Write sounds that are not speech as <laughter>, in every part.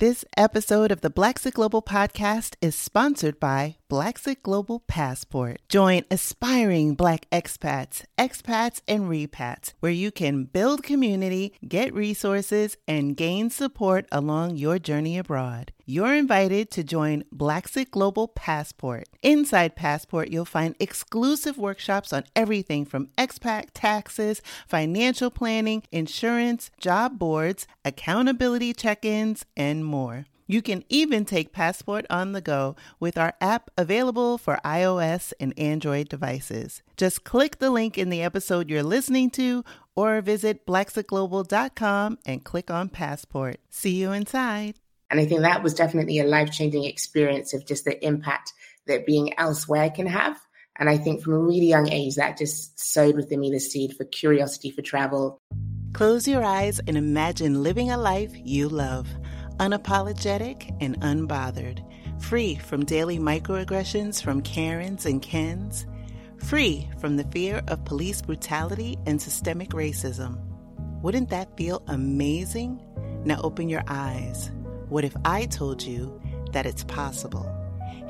This episode of the Blaxit Global podcast is sponsored by Blaxit Global Passport. Join aspiring Black expats, expats, and repats, where you can build community, get resources, and gain support along your journey abroad. You're invited to join Blaxit Global Passport. Inside Passport, you'll find exclusive workshops on everything from expat taxes, financial planning, insurance, job boards, accountability check ins, and more. You can even take Passport on the go with our app available for iOS and Android devices. Just click the link in the episode you're listening to or visit blaxitglobal.com and click on Passport. See you inside. And I think that was definitely a life changing experience of just the impact that being elsewhere can have. And I think from a really young age, that just sowed within me the seed for curiosity for travel. Close your eyes and imagine living a life you love unapologetic and unbothered, free from daily microaggressions from Karens and Kens, free from the fear of police brutality and systemic racism. Wouldn't that feel amazing? Now open your eyes. What if I told you that it's possible?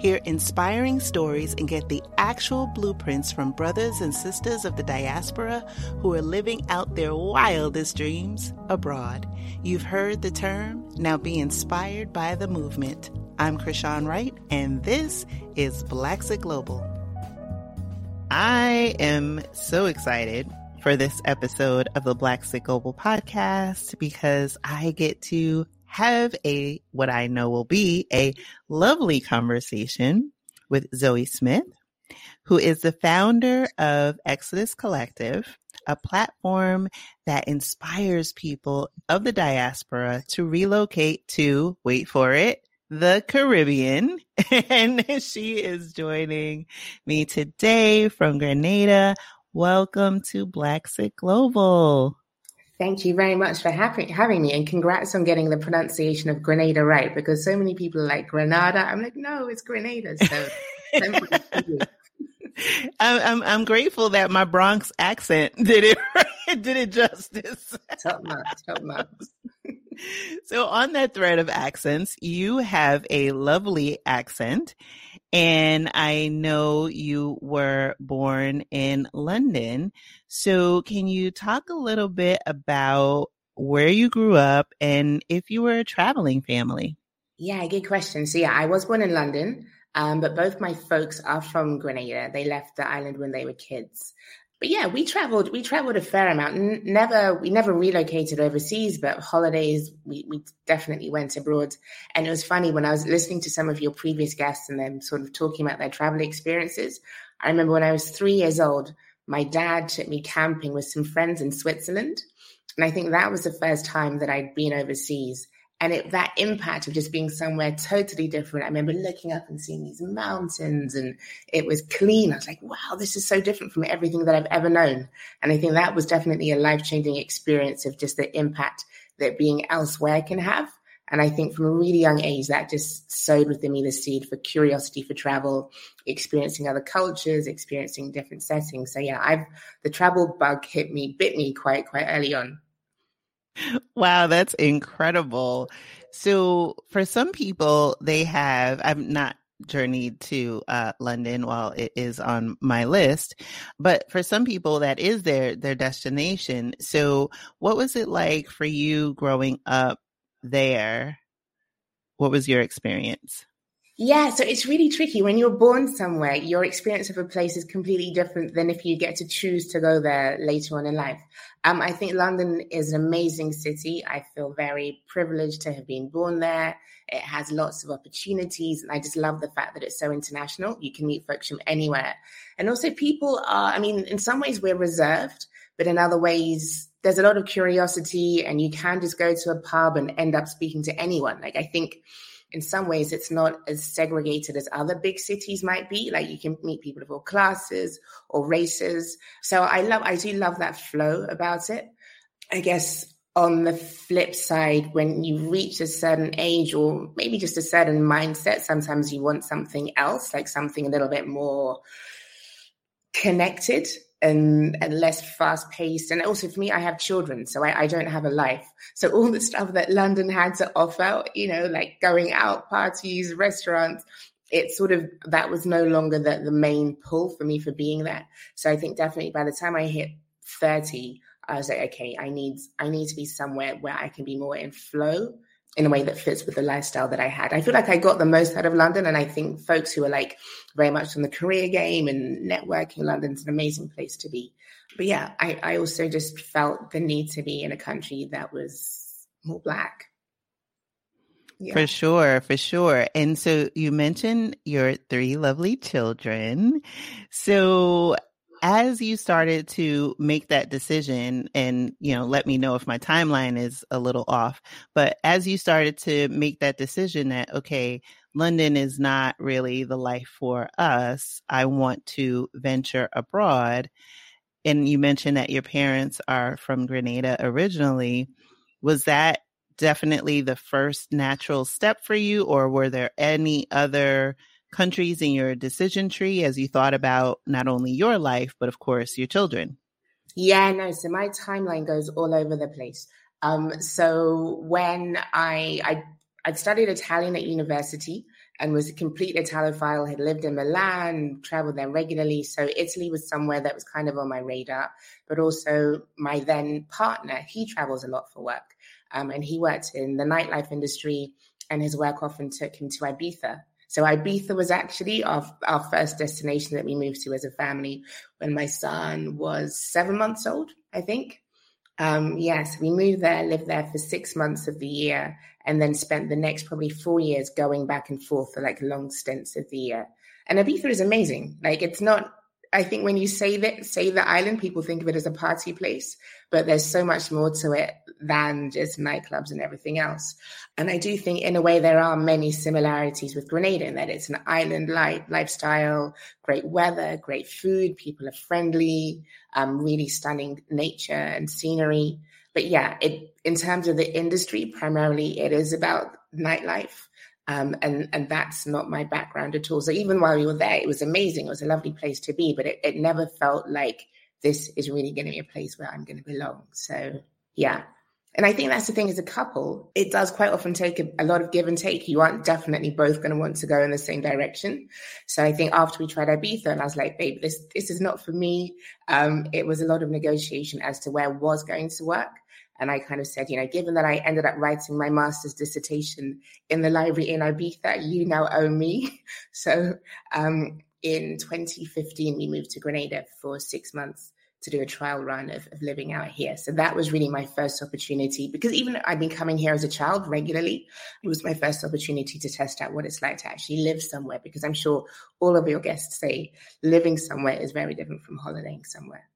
Hear inspiring stories and get the actual blueprints from brothers and sisters of the diaspora who are living out their wildest dreams abroad. You've heard the term, now be inspired by the movement. I'm Kristin Wright, and this is Blaxit Global. I am so excited for this episode of the Blaxit Global podcast because I get to have a, what I know will be a lovely conversation with Zoe Smith, who is the founder of Exodus Collective, a platform that inspires people of the diaspora to relocate to, wait for it, the Caribbean. <laughs> And she is joining me today from Grenada. Welcome to Blaxit Global. Thank you very much for having, having me and congrats on getting the pronunciation of Grenada right because so many people are like Grenada. I'm like, no, it's Grenada. So <laughs> I'm, I'm, grateful that my Bronx accent did it <laughs> did it justice. Top marks, top marks. <laughs> so on that thread of accents, you have a lovely accent and I know you were born in London. So can you talk a little bit about where you grew up and if you were a traveling family? Yeah, good question. So yeah, I was born in London. Um, but both my folks are from Grenada. They left the island when they were kids but yeah, we traveled. We traveled a fair amount. N- never, we never relocated overseas, but holidays we we definitely went abroad. And it was funny when I was listening to some of your previous guests and them sort of talking about their travel experiences. I remember when I was three years old, my dad took me camping with some friends in Switzerland, and I think that was the first time that I'd been overseas and it, that impact of just being somewhere totally different. I remember looking up and seeing these mountains and it was clean. I was like, wow, this is so different from everything that I've ever known. And I think that was definitely a life changing experience of just the impact that being elsewhere can have. And I think from a really young age, that just sowed within me the seed for curiosity for travel, experiencing other cultures, experiencing different settings. So yeah, I've the travel bug hit me, bit me quite quite early on. Wow, that's incredible. So for some people, they have, I've not journeyed to uh, London while it is on my list, but for some people that is their, their destination. So what was it like for you growing up there? What was your experience? Yeah, so it's really tricky. When you're born somewhere, your experience of a place is completely different than if you get to choose to go there later on in life. Um, I think London is an amazing city. I feel very privileged to have been born there. It has lots of opportunities, and I just love the fact that it's so international. You can meet folks from anywhere. And also, people are, I mean, in some ways, we're reserved, but in other ways, there's a lot of curiosity, and you can just go to a pub and end up speaking to anyone. Like, I think in some ways it's not as segregated as other big cities might be. Like you can meet people of all classes or races. So i love i do love that flow about it. I guess on the flip side when you reach a certain age or maybe just a certain mindset sometimes you want something else like something a little bit more connected and, and less fast paced. And also for me, I have children, so I, I, don't have a life. So all the stuff that London had to offer, you know, like going out, parties, restaurants, it sort of that was no longer the, the main pull for me for being there. So I think definitely by the time I hit 30, I was like, okay, I need I need to be somewhere where I can be more in flow in a way that fits with the lifestyle that I had. I feel like I got the most out of London, and I think folks who are like very much on the career game and networking, London's an amazing place to be. But yeah, I, I also just felt the need to be in a country that was more black. Yeah. For sure, for sure. And so you mentioned your three lovely children. So as you started to make that decision and you know let me know if my timeline is a little off but as you started to make that decision that okay london is not really the life for us i want to venture abroad and you mentioned that your parents are from grenada originally was that definitely the first natural step for you or were there any other countries in your decision tree as you thought about not only your life, but of course your children? Yeah, no. So my timeline goes all over the place. Um, so when I, I I studied Italian at university and was a complete Italophile, had lived in Milan, traveled there regularly. So Italy was somewhere that was kind of on my radar. But also my then partner, he travels a lot for work. Um, and he worked in the nightlife industry and his work often took him to Ibiza so Ibiza was actually our, our first destination that we moved to as a family when my son was seven months old, I think. Um, yes, we moved there, lived there for six months of the year, and then spent the next probably four years going back and forth for like long stints of the year. And Ibiza is amazing. Like it's not I think when you say that say the island, people think of it as a party place, but there's so much more to it than just nightclubs and everything else. And I do think in a way there are many similarities with Grenada in that it's an island life lifestyle, great weather, great food, people are friendly, um, really stunning nature and scenery. But yeah, it in terms of the industry, primarily it is about nightlife. Um, and and that's not my background at all. So even while we were there, it was amazing. It was a lovely place to be, but it, it never felt like this is really going to be a place where I'm going to belong. So yeah. And I think that's the thing as a couple, it does quite often take a, a lot of give and take. You aren't definitely both going to want to go in the same direction. So I think after we tried Ibiza and I was like, babe, this, this is not for me. Um, it was a lot of negotiation as to where was going to work. And I kind of said, you know, given that I ended up writing my master's dissertation in the library in Ibiza, you now owe me. <laughs> So um, in 2015, we moved to Grenada for six months to do a trial run of, of, living out here. So that was really my first opportunity because even I'd been coming here as a child regularly, it was my first opportunity to test out what it's like to actually live somewhere because I'm sure all of your guests say living somewhere is very different from holidaying somewhere.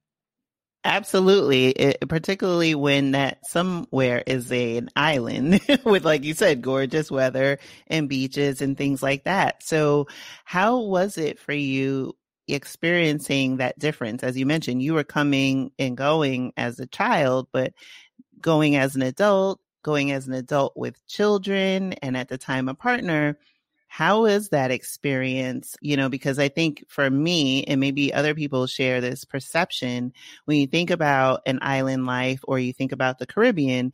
Absolutely, it, particularly when that somewhere is a, an island <laughs> with, like you said, gorgeous weather and beaches and things like that. So, how was it for you experiencing that difference? As you mentioned, you were coming and going as a child, but going as an adult, going as an adult with children, and at the time a partner how is that experience? You know, because I think for me, and maybe other people share this perception, when you think about an island life or you think about the Caribbean,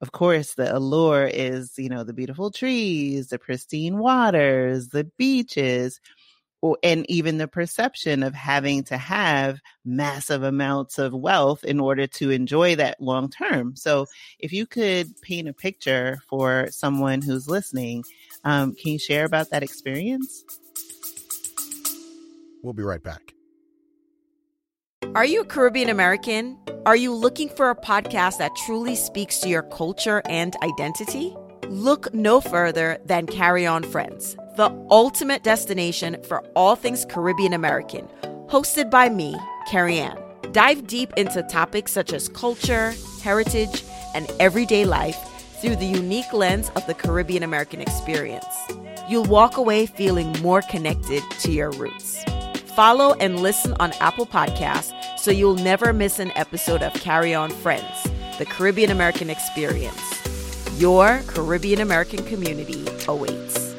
of course, the allure is, you know, the beautiful trees, the pristine waters, the beaches and even the perception of having to have massive amounts of wealth in order to enjoy that long term. So, if you could paint a picture for someone who's listening, um, can you share about that experience? We'll be right back. Are you a Caribbean American? Are you looking for a podcast that truly speaks to your culture and identity? Look no further than Carry On Friends the ultimate destination for all things Caribbean American, hosted by me, Carrie Ann. Dive deep into topics such as culture, heritage, and everyday life through the unique lens of the Caribbean American experience. You'll walk away feeling more connected to your roots. Follow and listen on Apple Podcasts so you'll never miss an episode of Carry On Friends, the Caribbean American experience. Your Caribbean American community awaits.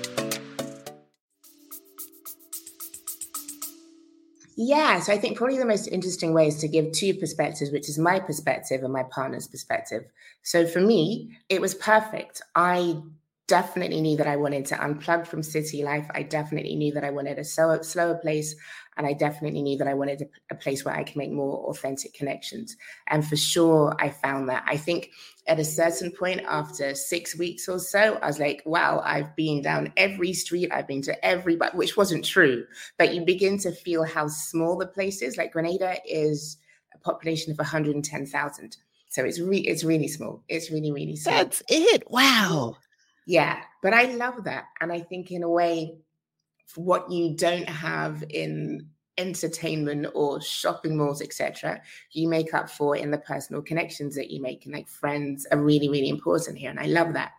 Yeah, so I think probably the most interesting way is to give two perspectives, which is my perspective and my partner's perspective. So for me, it was perfect. I definitely knew that I wanted to unplug from city life. I definitely knew that I wanted a slower, place. And I definitely knew that I wanted a, place where I could make more authentic connections. And for sure, I found that. I think at a certain point after six weeks or so, I was like, wow, I've been down every street, I've been to every, which wasn't true. But you begin to feel how small the place is. Like Grenada is a population of 110,000. So it's re- it's really small. It's really, really small. That's it. Wow. Yeah. But I love that. And I think in a way, what you don't have in entertainment or shopping malls etc you make up for in the personal connections that you make and like friends are really really important here and i love that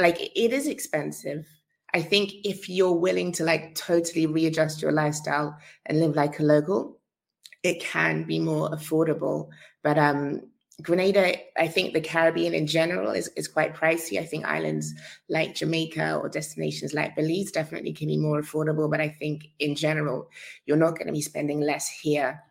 like it is expensive i think if you're willing to like totally readjust your lifestyle and live like a local it can be more affordable but um Grenada, I think the Caribbean in general is, is quite pricey. I think islands like Jamaica or destinations like Belize definitely can be more affordable. But I think in general, you're not going to be spending less here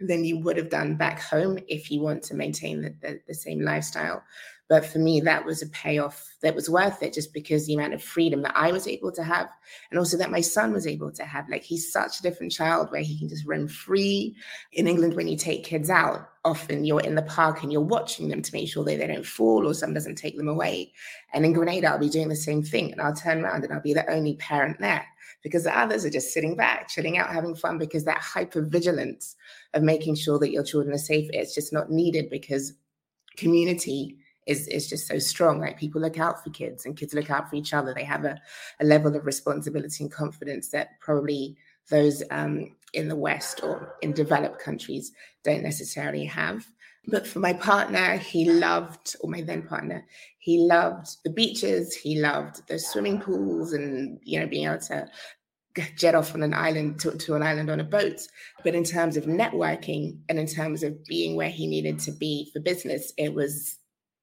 than you would have done back home if you want to maintain the, the, the same lifestyle. But for me, that was a payoff that was worth it just because the amount of freedom that I was able to have and also that my son was able to have. Like he's such a different child where he can just run free. In England, when you take kids out, often you're in the park and you're watching them to make sure that they don't fall or someone doesn't take them away. And in Grenada, I'll be doing the same thing and I'll turn around and I'll be the only parent there because the others are just sitting back, chilling out, having fun because that hyper vigilance of making sure that your children are safe, it's just not needed because community is, is just so strong. Like people look out for kids and kids look out for each other. They have a, a level of responsibility and confidence that probably those um, in the West or in developed countries don't necessarily have. But for my partner, he loved, or my then partner, he loved the beaches. He loved the swimming pools and, you know, being able to jet off on an island to, to an island on a boat. But in terms of networking and in terms of being where he needed to be for business, it was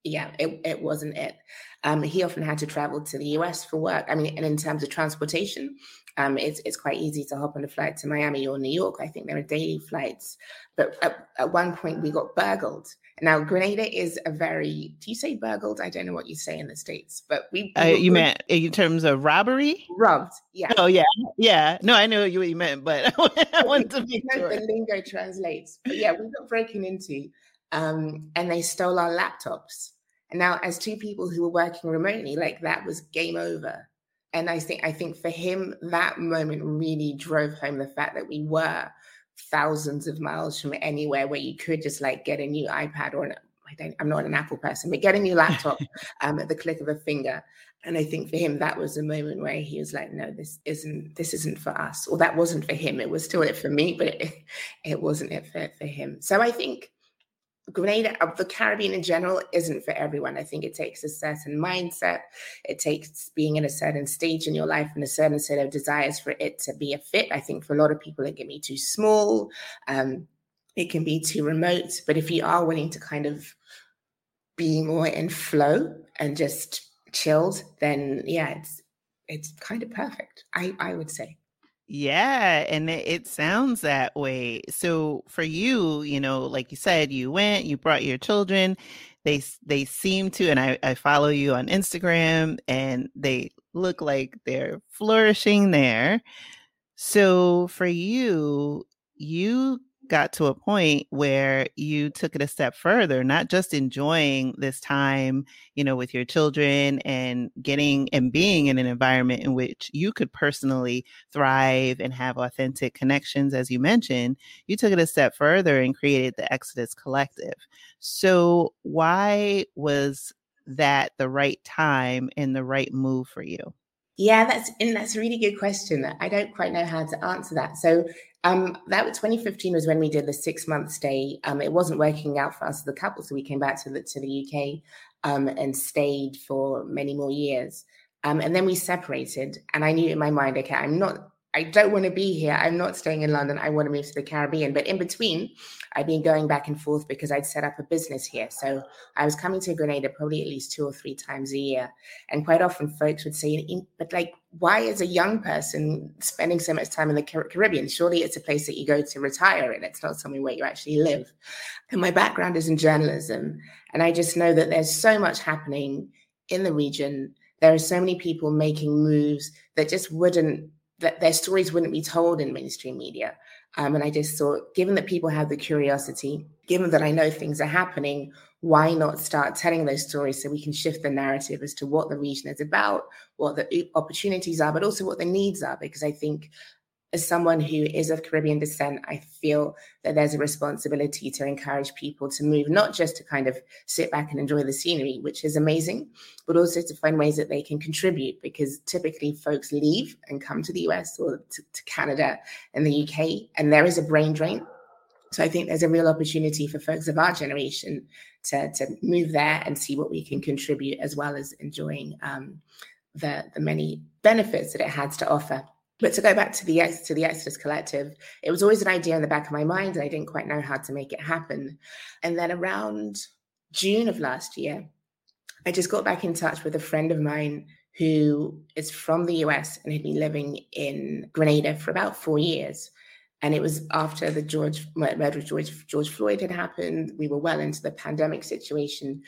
yeah, it, it wasn't it. Um, he often had to travel to the US for work. I mean, and in terms of transportation, um, it's, it's quite easy to hop on a flight to Miami or New York. I think there are daily flights. But at, at one point, we got burgled. Now, Grenada is a very, do you say burgled? I don't know what you say in the States, but we. Uh, you meant in terms of robbery? Robbed, yeah. Oh, yeah. Yeah. No, I know what you meant, but <laughs> I wanted to make sure. The lingo translates. But yeah, we got broken into um, and they stole our laptops. And now, as two people who were working remotely, like that was game over. And I think I think for him, that moment really drove home the fact that we were thousands of miles from anywhere where you could just like get a new iPad or an, I don't, I'm not an Apple person, but get a new <laughs> laptop um, at the click of a finger. And I think for him, that was a moment where he was like, "No, this isn't. This isn't for us." Or that wasn't for him. It was still it for me, but it, it wasn't it for, for him. So I think Grenada, the Caribbean in general, isn't for everyone. I think it takes a certain mindset. It takes being in a certain stage in your life and a certain set of desires for it to be a fit. I think for a lot of people, it can be too small. Um, it can be too remote. But if you are willing to kind of be more in flow and just chilled, then yeah, it's it's kind of perfect. I I would say. Yeah, and it, sounds that way. So for you, you know, like you said, you went, you brought your children. They they seem to, and I, I follow you on Instagram, and they look like they're flourishing there. So for you, you got to a point where you took it a step further, not just enjoying this time, you know, with your children and getting and being in an environment in which you could personally thrive and have authentic connections, as you mentioned, you took it a step further and created the Exodus Collective. So, why was that the right time and the right move for you? Yeah, that's and that's a really good question. I don't quite know how to answer that. So um, that was 2015 was when we did the six month stay. Um, it wasn't working out for us as a couple, so we came back to the to the UK um, and stayed for many more years. Um, and then we separated, and I knew in my mind, okay, I'm not. I don't want to be here. I'm not staying in London. I want to move to the Caribbean. But in between, I've been going back and forth because I'd set up a business here. So I was coming to Grenada probably at least two or three times a year. And quite often folks would say, but like, why is a young person spending so much time in the Caribbean? Surely it's a place that you go to retire in. It's not somewhere where you actually live. And my background is in journalism. And I just know that there's so much happening in the region. There are so many people making moves that just wouldn't that their stories wouldn't be told in mainstream media. Um, and I just thought, given that people have the curiosity, given that I know things are happening, why not start telling those stories so we can shift the narrative as to what the region is about, what the opportunities are, but also what the needs are? Because I think as someone who is of Caribbean descent, I feel that there's a responsibility to encourage people to move, not just to kind of sit back and enjoy the scenery, which is amazing, but also to find ways that they can contribute because typically folks leave and come to the US or to, to Canada and the UK, and there is a brain drain. So I think there's a real opportunity for folks of our generation to, to move there and see what we can contribute as well as enjoying um, the, the many benefits that it has to offer. But to go back to the to the Exodus Collective, it was always an idea in the back of my mind, and I didn't quite know how to make it happen. And then around June of last year, I just got back in touch with a friend of mine who is from the US and had been living in Grenada for about four years. And it was after the George murder of George George Floyd had happened. We were well into the pandemic situation.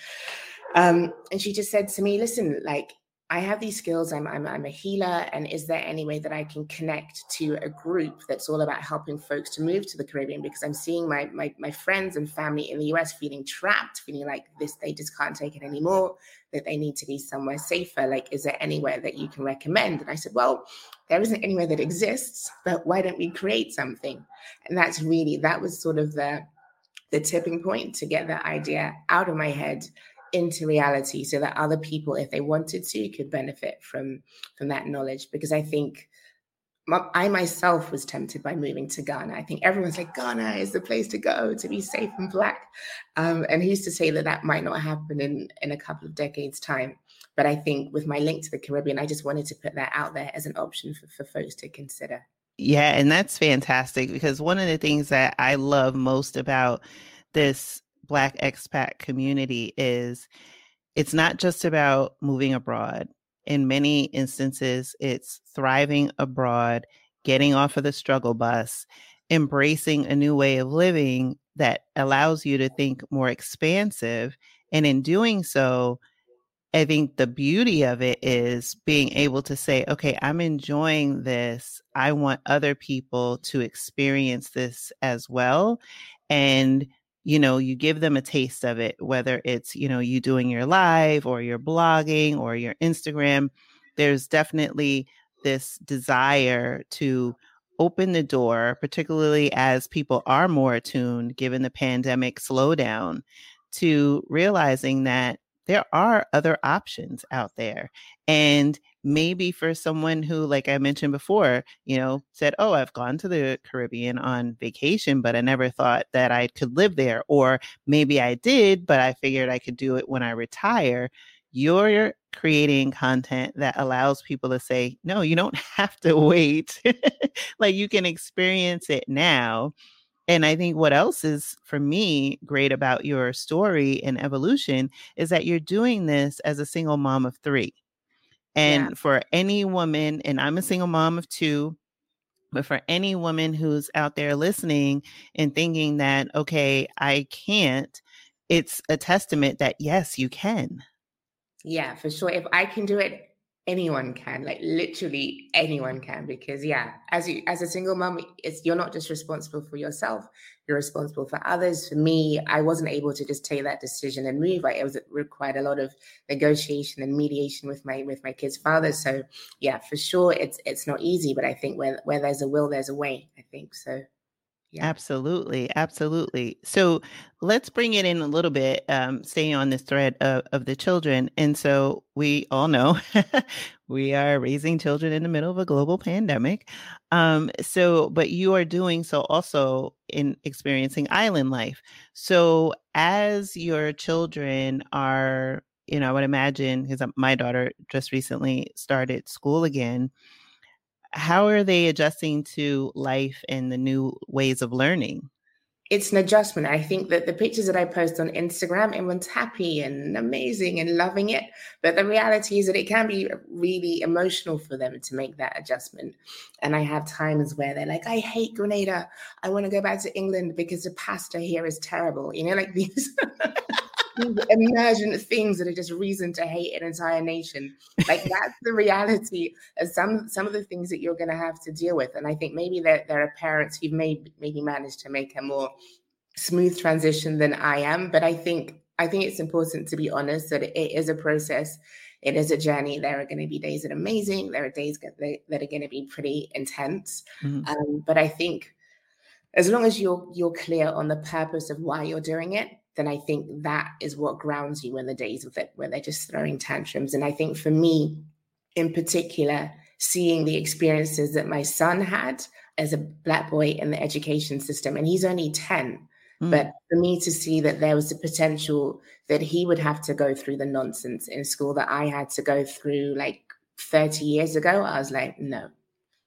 Um, and she just said to me, listen, like I have these skills. I'm, I'm, I'm a healer. And is there any way that I can connect to a group that's all about helping folks to move to the Caribbean? Because I'm seeing my, my, my friends and family in the US feeling trapped, feeling like this, they just can't take it anymore, that they need to be somewhere safer. Like, is there anywhere that you can recommend? And I said, well, there isn't anywhere that exists, but why don't we create something? And that's really, that was sort of the, the tipping point to get that idea out of my head into reality so that other people if they wanted to could benefit from from that knowledge because i think I myself was tempted by moving to Ghana. I think everyone's like, Ghana is the place to go to be safe and black. Um, and who's to say that that might not happen in, in a couple of decades' time? But I think with my link to the Caribbean, I just wanted to put that out there as an option for, for folks to consider. Yeah, and that's fantastic because one of the things that I love most about this Black expat community is it's not just about moving abroad. In many instances, it's thriving abroad, getting off of the struggle bus, embracing a new way of living that allows you to think more expansive. And in doing so, I think the beauty of it is being able to say, okay, I'm enjoying this. I want other people to experience this as well. And you know, you give them a taste of it, whether it's, you know, you doing your live or your blogging or your Instagram. There's definitely this desire to open the door, particularly as people are more attuned given the pandemic slowdown, to realizing that there are other options out there. And maybe for someone who, like I mentioned before, you know, said, Oh, I've gone to the Caribbean on vacation, but I never thought that I could live there. Or maybe I did, but I figured I could do it when I retire. You're creating content that allows people to say, No, you don't <laughs> have to wait. like you can experience it now and I think what else is for me great about your story and evolution is that you're doing this as a single mom of three. And yeah. for any woman, and I'm a single mom of two, but for any woman who's out there listening and thinking that, okay, I can't, it's a testament that yes, you can. Yeah, for sure. If I can do it, anyone can like literally anyone can because yeah as you as a single mom it's you're not just responsible for yourself you're responsible for others. For me i wasn't able to just take that decision and move like it was it required a lot of negotiation and mediation with my with my kids father. So yeah for sure it's it's not easy but i think where where there's a will there's a way i think so yeah. Absolutely. Absolutely. So let's bring it in a little bit, um, staying on this thread of, of the children. And so we all know <laughs> we are raising children in the middle of a global pandemic. Um, so, but you are doing so also in experiencing island life. So as your children are, you know, I would imagine because my daughter just recently started school again how are they adjusting to life and the new ways of learning? it's an adjustment. I think that the pictures that I post on Instagram, everyone's happy and amazing and loving it. But the reality is that it can be really emotional for them to make that adjustment. And I have times where they're like, I hate Grenada. I want to go back to England because the pasta here is terrible. You know, like <laughs> these. Emergent things that are just reason to hate an entire nation. Like <laughs> that's the reality of some some of the things that you're going to have to deal with. And I think maybe there there are parents who've made maybe managed to make a more smooth transition than I am. But I think I think it's important to be honest that it is a process. It is a journey. There are going to be days that are amazing. There are days that are going to be pretty intense. Mm-hmm. Um, but I think as long as you're you're clear on the purpose of why you're doing it, then I think that is what grounds you in the days of it where they're just throwing tantrums. And I think for me, in particular, seeing the experiences that my son had as a black boy in the education system, and he's only 10. Mm. But for me to see that there was a potential that he would have to go through the nonsense in school that I had to go through like 30 years ago, I was like, no,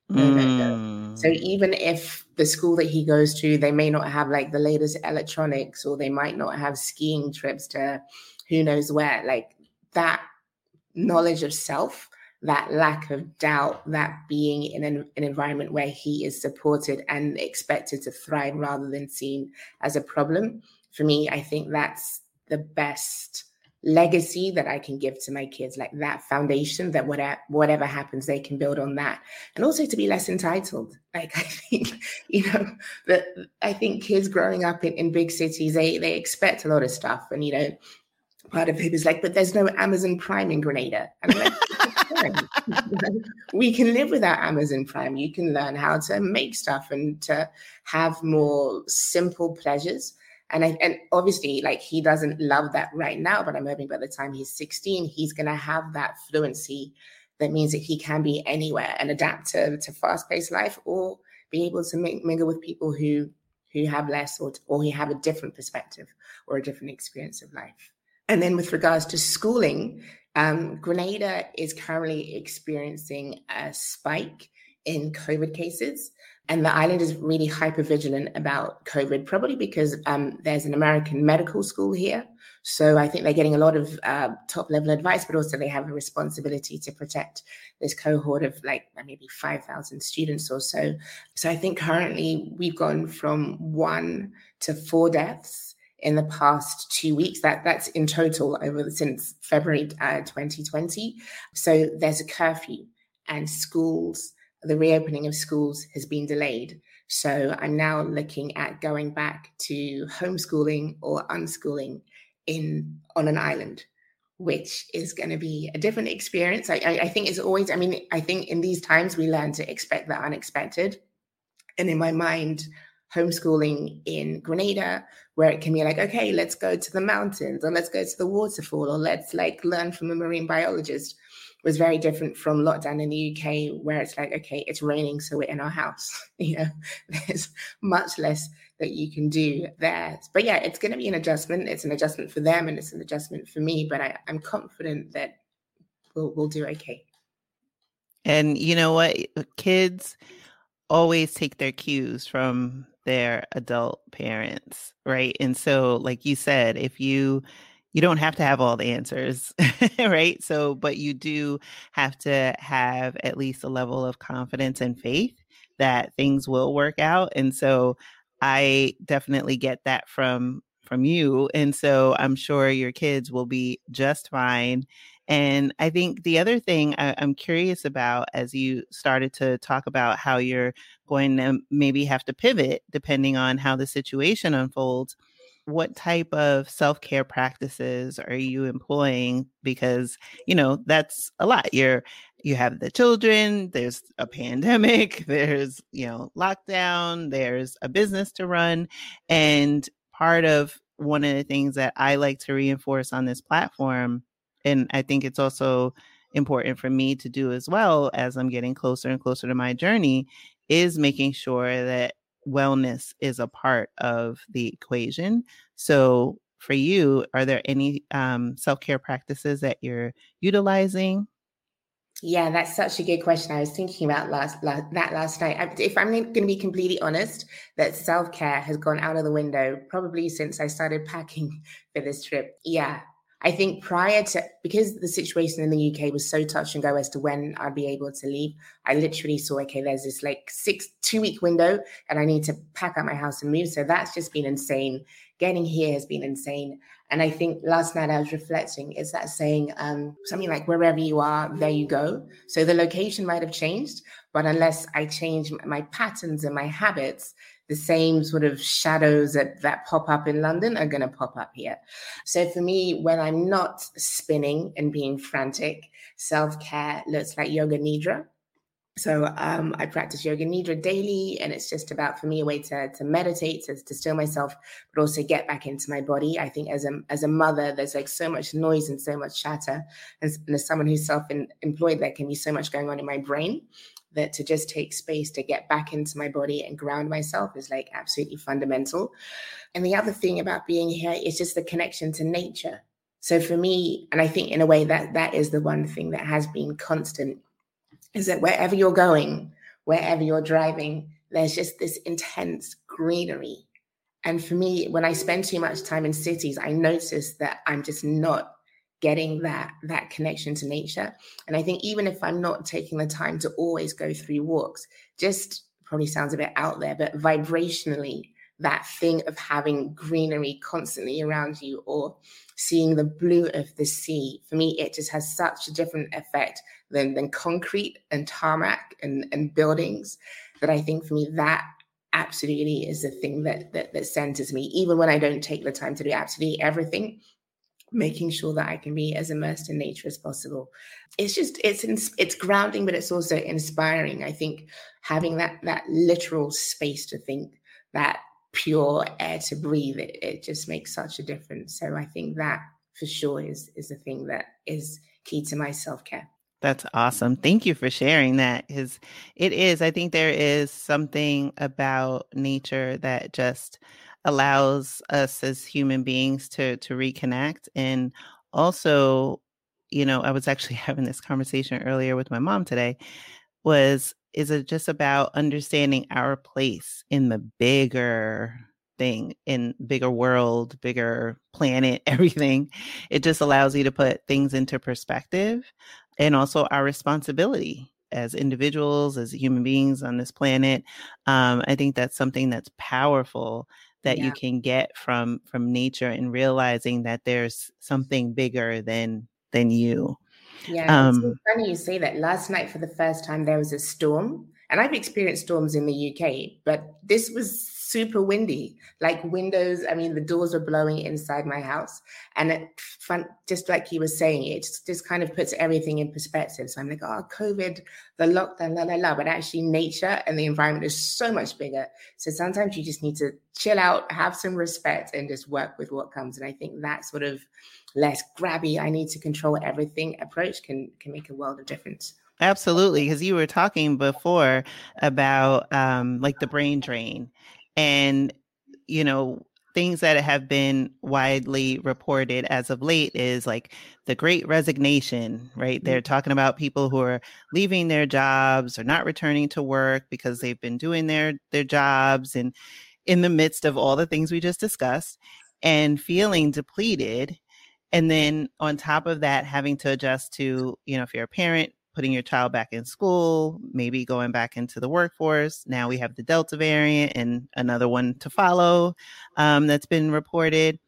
no, no, no. So mm. even if the school that he goes to, they may not have like the latest electronics, or they might not have skiing trips to who knows where, like that knowledge of self, that lack of doubt, that being in an, an environment where he is supported and expected to thrive rather than seen as a problem. For me, I think that's the best legacy that I can give to my kids, like that foundation that whatever whatever happens, they can build on that. And also to be less entitled. <laughs> Like I think, you know, that I think kids growing up in, in big cities, they they expect a lot of stuff. And you know, part of it is like, but there's no Amazon Prime in Grenada. And <laughs> like, we can live without Amazon Prime. You can learn how to make stuff and to have more simple pleasures and I, and obviously like he doesn't love that right now but i'm hoping by the time he's 16 he's going to have that fluency that means that he can be anywhere and adapt to, to fast-paced life or be able to mingle with people who who have less or or who have a different perspective or a different experience of life. And then with regards to schooling um, grenada is currently experiencing a spike in covid cases and the island is really hyper vigilant about COVID, probably because um, there's an American medical school here. So I think they're getting a lot of uh, top level advice, but also they have a responsibility to protect this cohort of like maybe 5,000 students or so. So I think currently we've gone from one to four deaths in the past two weeks. That that's in total over since February uh, 2020. So there's a curfew, and schools the reopening of schools has been delayed. So I'm now looking at going back to homeschooling or unschooling in on an island, which is going to be a different experience. I, I, I think it's always, I mean, I think in these times we learn to expect the unexpected. And in my mind, homeschooling in Grenada, where it can be like, okay, let's go to the mountains or let's go to the waterfall or let's like learn from a marine biologist was very different from lockdown in the UK, where it's like, okay, it's raining, so we're in our house. <laughs> you know, there's much less that you can do there. But yeah, it's going to be an adjustment. It's an adjustment for them, and it's an adjustment for me. But I, I'm confident that we'll we'll do okay. And you know what, kids always take their cues from their adult parents, right? And so, like you said, if you you don't have to have all the answers, <laughs> right? So, but you do have to have at least a level of confidence and faith that things will work out. And so, I definitely get that from from you and so i'm sure your kids will be just fine and i think the other thing I, am curious about as you started to talk about how you're going to maybe have to pivot depending on how the situation unfolds what type of self-care practices are you employing? Because you know that's a lot. You're you have the children there's a pandemic <laughs> there's you know lockdown there's a business to run and part of one of the things that i like to reinforce on this platform and i think it's also important for me to do as well as i'm getting closer and closer to my journey is making sure that wellness is a part of the equation. So, for you, are there any um, self care practices that you're utilizing? Yeah, that's such a good question. I was thinking about last, last that last night. If I'm going to be completely honest, that self care has gone out of the window probably since I started packing <laughs> for this trip. Yeah, I think prior to because the situation in the UK was so touch and go as to when I'd be able to leave, I literally saw okay, there's this like six two week window, and I need to pack up my house and move. So that's just been insane. Getting here has been insane. And I think last night I was reflecting, is that saying um, something like wherever you are, there you go. So the location might have changed, but unless I change my patterns and my habits, the same sort of shadows that, that pop up in London are going to pop up here. So for me, when I'm not spinning and being frantic, self care looks like yoga nidra. So um, I practice yoga nidra daily, and it's just about for me a way to to meditate, to, to still myself, but also get back into my body. I think as a as a mother, there's like so much noise and so much chatter, and, and as someone who's self employed, there can be so much going on in my brain that to just take space to get back into my body and ground myself is like absolutely fundamental. And the other thing about being here is just the connection to nature. So for me, and I think in a way that that is the one thing that has been constant is that wherever you're going, wherever you're driving, there's just this intense greenery. And for me, when I spend too much time in cities, I notice that I'm just not getting that that connection to nature. And I think even if I'm not taking the time to always go through walks, just probably sounds a bit out there, but vibrationally, that thing of having greenery constantly around you or seeing the blue of the sea, for me, it just has such a different effect than, than concrete and tarmac and, and buildings that I think for me that absolutely is the thing that, that that centers me even when i don't take the time to do absolutely everything making sure that i can be as immersed in nature as possible it's just it's it's grounding but it's also inspiring i think having that that literal space to think that pure air to breathe it, it just makes such a difference so i think that for sure is is the thing that is key to my self-care that's awesome. Thank you for sharing that. Because it is, I think there is something about nature that just allows us as human beings to to reconnect. And also, you know, I was actually <laughs> having this conversation earlier with my mom today, was is it just about understanding our place in the bigger thing in bigger world bigger planet <laughs> everything it just allows you to put things into perspective and also our responsibility as individuals, as human beings on this planet. Um, I think that's something that's powerful that yeah. you can get from from nature and realizing that there's something bigger than than you. Yeah, um, it's funny you say that. Last night, for the first time, there was a storm, and I've experienced storms in the UK, but this was super windy, like windows. I mean, the doors were blowing inside my house. And it, just like you were saying, it just, just kind of puts everything in perspective. So I'm like, oh, COVID, the lockdown, la, la, la. But actually, nature and the environment is so much bigger. So sometimes you just need to chill out, have some respect, and just work with what comes. And I think that sort of less grabby, I need to control everything approach can, can make a world of difference. Absolutely, because you were talking before about um, like the brain drain, and, you know, things that have been widely reported as of late is like the great resignation, right? Mm-hmm. They're talking about people who are leaving their jobs or not returning to work because they've been doing their their jobs and in the midst of all the things we just discussed and feeling depleted and then on top of that having to adjust to, you know, if you're a parent, putting your child back in school, maybe going back into the workforce. Now we have the Delta variant and another one to follow um, that's been reported.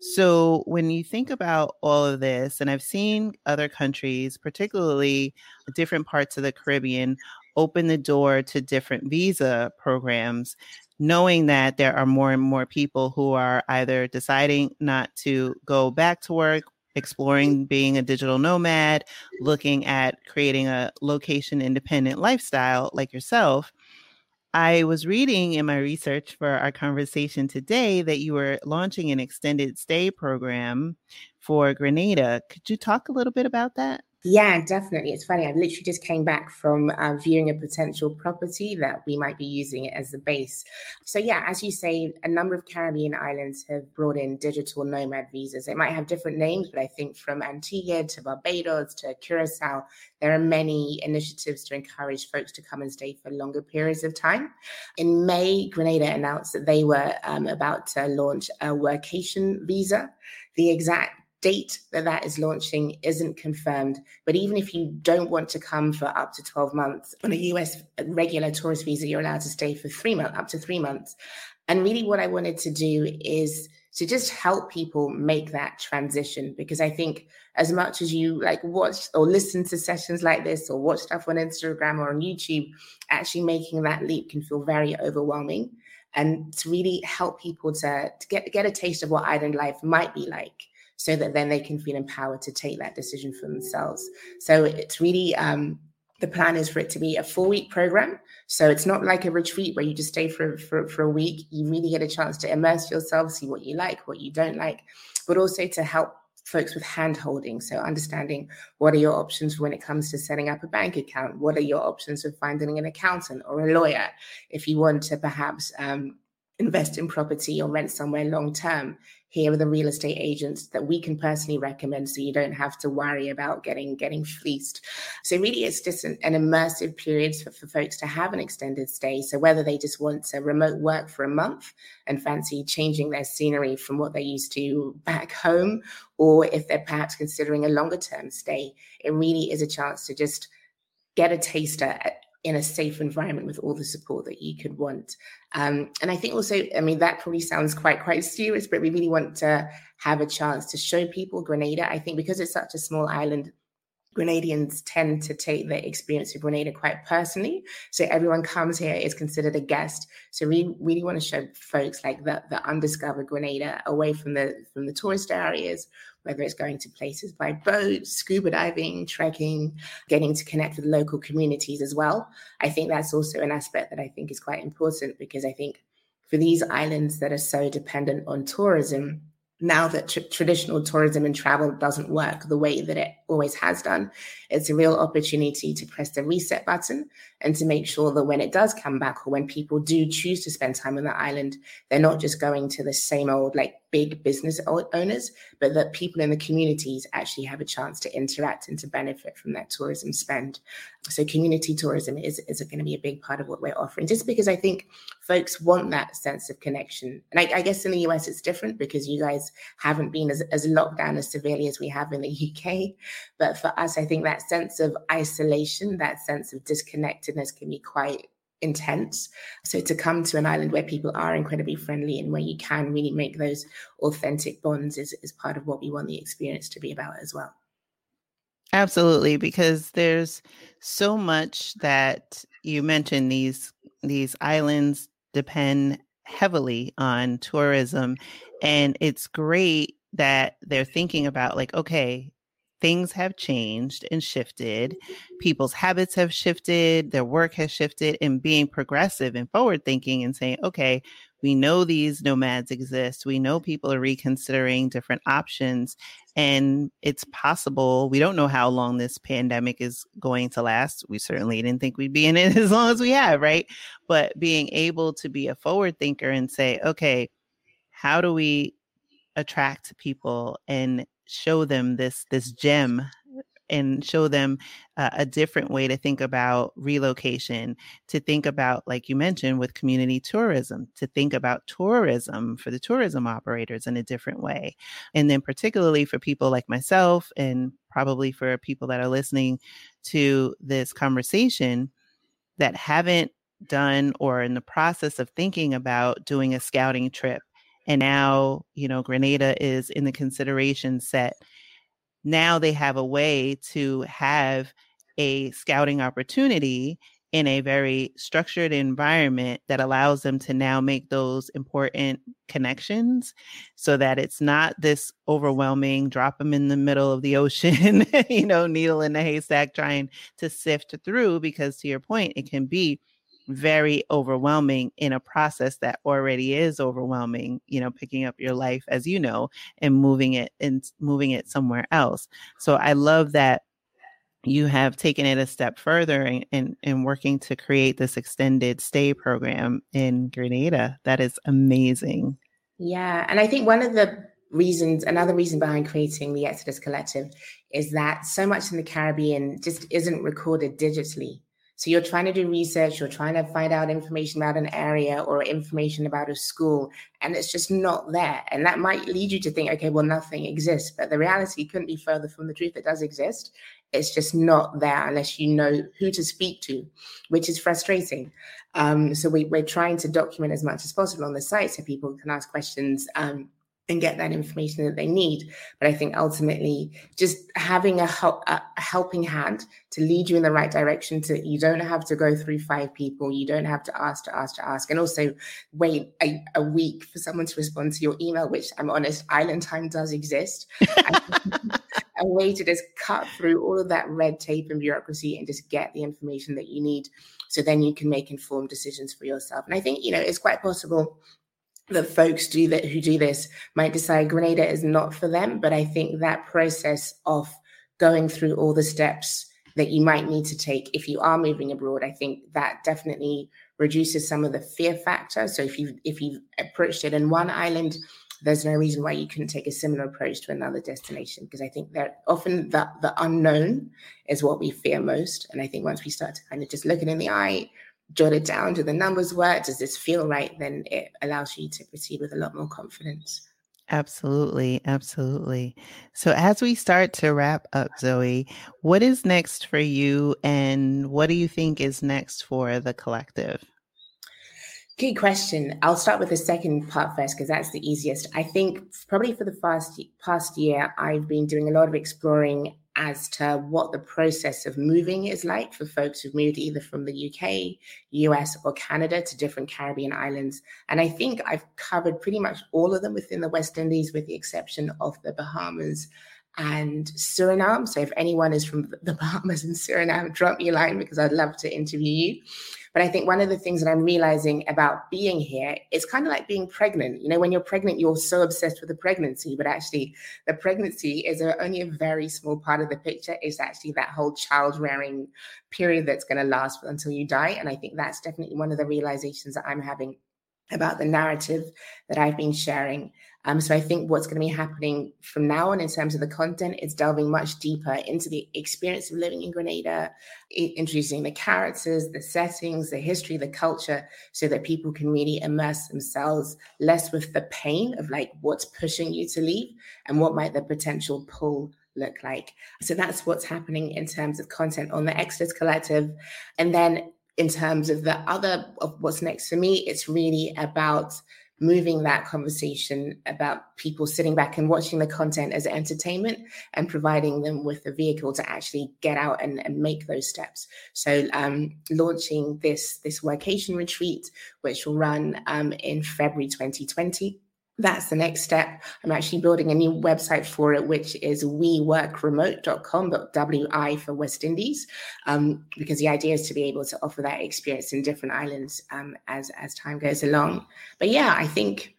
So when you think about all of this, and I've seen other countries, particularly different parts of the Caribbean, open the door to different visa programs, knowing that there are more and more people who are either deciding not to go back to work exploring being a digital nomad, looking at creating a location independent lifestyle like yourself. I was reading in my research for our conversation today that you were launching an extended stay program for Grenada. Could you talk a little bit about that? Yeah, definitely. It's funny. I literally just came back from uh, viewing a potential property that we might be using it as the base. So, yeah, as you say, a number of Caribbean islands have brought in digital nomad visas. They might have different names, but I think from Antigua to Barbados to Curacao, there are many initiatives to encourage folks to come and stay for longer periods of time. In May, Grenada announced that they were um, about to launch a workation visa. The exact date that that is launching isn't confirmed. But even if you don't want to come for up to 12 months on a US regular tourist visa, you're allowed to stay for three months, up to three months. And really, what I wanted to do is to just help people make that transition because I think as much as you like watch or listen to sessions like this or watch stuff on Instagram or on YouTube, actually making that leap can feel very overwhelming. And to really help people to, to get, get a taste of what island life might be like so that then they can feel empowered to take that decision for themselves. So it's really um, the plan is for it to be a four week program. So it's not like a retreat where you just stay for, for, for a week. You really get a chance to immerse yourself, see what you like, what you don't like, but also to help folks with hand holding. So understanding what are your options when it comes to setting up a bank account? What are your options for finding an accountant or a lawyer? If you want to perhaps um, invest in property or rent somewhere long term, here are the real estate agents that we can personally recommend so you don't have to worry about getting getting fleeced. So really it's just an, an immersive period for, for folks to have an extended stay. So whether they just want to remote work for a month and fancy changing their scenery from what they used to back home or if they're perhaps considering a longer term stay it really is a chance to just get a taster in a safe environment with all the support that you could want. Um, and I think also, I mean, that probably sounds quite quite serious, but we really want to have a chance to show people Grenada. I think because it's such a small island, Grenadians tend to take their experience of Grenada quite personally. So everyone comes here is considered a guest. So we really want to show folks like the, the undiscovered Grenada away from the from the tourist areas, whether it's going to places by boat, scuba diving, trekking, getting to connect with local communities as well. I think that's also an aspect that I think is quite important because I think for these islands that are so dependent on tourism, now that tr- traditional tourism and travel doesn't work the way that it always has done, it's a real opportunity to press the reset button and to make sure that when it does come back or when people do choose to spend time on the island, they're not just going to the same old like big business owners, but that people in the communities actually have a chance to interact and to benefit from that tourism spend. So community tourism is, is going to be a big part of what we're offering, just because I think folks want that sense of connection. And I, I guess in the US it's different because you guys haven't been as, as locked down as severely as we have in the UK. But for us, I think that sense of isolation, that sense of disconnectedness can be quite intense. So to come to an island where people are incredibly friendly and where you can really make those authentic bonds is, is part of what we want the experience to be about as well. Absolutely, because there's so much that you mentioned these these islands depend heavily on tourism and it's great that they're thinking about like okay things have changed and shifted. People's habits have shifted, their work has shifted, and being progressive and forward thinking and saying, okay, we know these nomads exist. We know people are reconsidering different options. And it's possible, we don't know how long this pandemic is going to last. We certainly didn't think we'd be in it <laughs> as long as we have, right? But being able to be a forward thinker and say, okay, how do we attract people and show them this this gem and show them uh, a different way to think about relocation, to think about, like you mentioned, with community tourism, to think about tourism for the tourism operators in a different way. And then, particularly for people like myself, and probably for people that are listening to this conversation that haven't done or in the process of thinking about doing a scouting trip and now you know grenada is in the consideration set now they have a way to have a scouting opportunity in a very structured environment that allows them to now make those important connections so that it's not this overwhelming drop them in the middle of the <laughs> ocean you know needle in the haystack trying to sift through because to your point it can be very overwhelming in a process that already is overwhelming you know picking up your life as you know and moving it and moving it somewhere else so i love that you have taken it a step further in, in, in, working to create this extended stay program in Grenada. That is amazing. Yeah. And I think one of the reasons, another reason behind creating the Exodus Collective is that so much in the Caribbean just isn't recorded digitally. So you're trying to do research, you're trying to find out information about an area or information about a school, and it's just not there. And that might lead you to think, okay, well, nothing exists. But the reality couldn't be further from the truth. It does exist. It's just not there unless you know who to speak to, which is frustrating. Um, so we, are trying to document as much as possible on the site so people can ask questions. Um, and get that information that they need. But I think ultimately, just having a, help, a, helping hand to lead you in the right direction. To you don't have to go through five people. You don't have to ask to ask to ask, and also wait a, a week for someone to respond to your email. Which I'm honest, Island Time does exist. <laughs> a way to just cut through all of that red tape and bureaucracy and just get the information that you need so then you can make informed decisions for yourself and i think you know it's quite possible that folks do that who do this might decide Grenada is not for them. But I think that process of going through all the steps that you might need to take if you are moving abroad, I think that definitely reduces some of the fear factor. So if you if you've approached it in one island, there's no reason why you couldn't take a similar approach to another destination because I think that often the, the unknown is what we fear most. And I think once we start to kind of just look it in the eye, jot it down. Do the numbers work? Does this feel right? Then it allows you to proceed with a lot more confidence. Absolutely. Absolutely. So, as we start to wrap up, Zoe, what is next for you and what do you think is next for the collective? Good question. I'll start with the second part first because that's the easiest. I think probably for the past past year, I've been doing a lot of exploring as to what the process of moving is like for folks who've moved either from the UK, US, or Canada to different Caribbean islands. And I think I've covered pretty much all of them within the West Indies, with the exception of the Bahamas and Suriname. So if anyone is from the <laughs> Bahamas and Suriname, drop me a line because I'd love to interview you. But I think one of the things that I'm realizing about being here is kind of like being pregnant. You know, when you're pregnant, you're so obsessed with the pregnancy, but actually, the pregnancy is a, only a very small part of the picture. It's actually that whole child rearing period that's going to last until you die. And I think that's definitely one of the realizations that I'm having about the narrative that I've been sharing. Um, so I think what's going to be happening from now on in terms of the content is delving much deeper into the experience of living in Grenada, introducing the characters, the settings, the history, the culture, so that people can really immerse themselves less with the pain of like what's pushing you to leave and what might the potential pull look like. So that's what's happening in terms of content on the Exodus Collective. And then in terms of the other of what's next for me, it's really about moving that conversation about people sitting back and watching the content as entertainment and providing them with a vehicle to actually get out and, and make those steps. So um, launching this this workation retreat, which will run um, in February 2020 that's the next step. I'm actually building a new website for it, which is weworkremote.com, but WI for West Indies, um, because the idea is to be able to offer that experience in different islands um, as as time goes along. But yeah, I think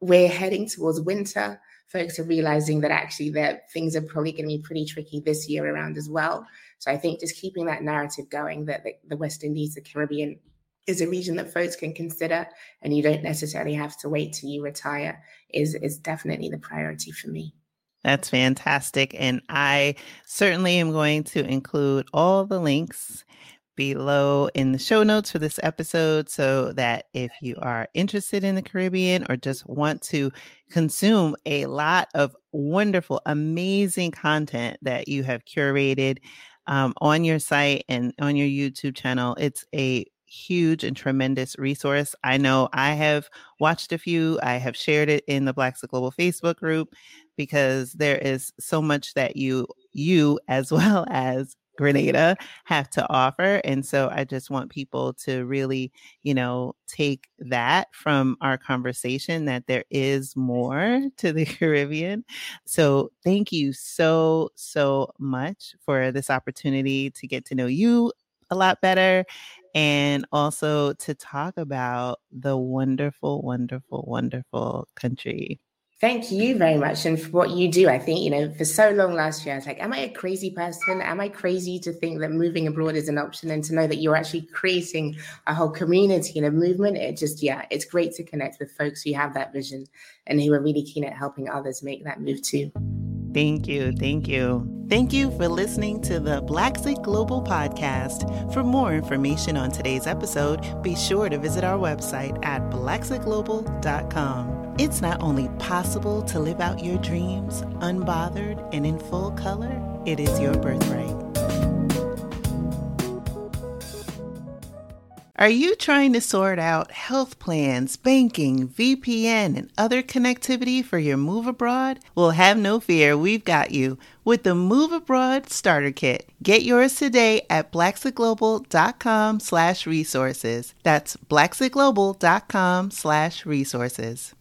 we're heading towards winter. Folks are realizing that actually that things are probably going to be pretty tricky this year around as well. So I think just keeping that narrative going that the, the West Indies, the Caribbean, is a region that folks can consider and you don't necessarily have to wait till you retire is is definitely the priority for me. That's fantastic. And I certainly am going to include all the links below in the show notes for this episode so that if you are interested in the Caribbean or just want to consume a lot of wonderful, amazing content that you have curated um, on your site and on your YouTube channel, it's a huge and tremendous resource. I know I have watched a few, I have shared it in the Blaxit Global Facebook group because there is so much that you you as <laughs> well as Grenada have to offer. And so I just want people to really, you know, take that from our conversation that there is more <laughs> to the Caribbean. So thank you so, so much for this opportunity to get to know you a lot better and also to talk about the wonderful, wonderful, wonderful country. Thank you very much. And for what you do, I think, you know, for so long last year, I was like, am I a crazy person? Am I crazy to think that moving abroad is an option and to know that you're actually creating a whole community and a movement? It just, yeah, it's great to connect with folks who have that vision and who are really keen at helping others make that move too. Thank you. Thank you. Thank you for listening to the Blaxit Global Podcast. For more information on today's episode, be sure to visit our website at blaxitglobal.com. It's not only possible to live out your dreams unbothered and in full color, it is your birthright. Are you trying to sort out health plans, banking, VPN, and other connectivity for your move abroad? Well, have no fear, we've got you with the Move Abroad Starter Kit. Get yours today at blaxitglobal.com slash resources. That's blaxitglobal.com slash resources.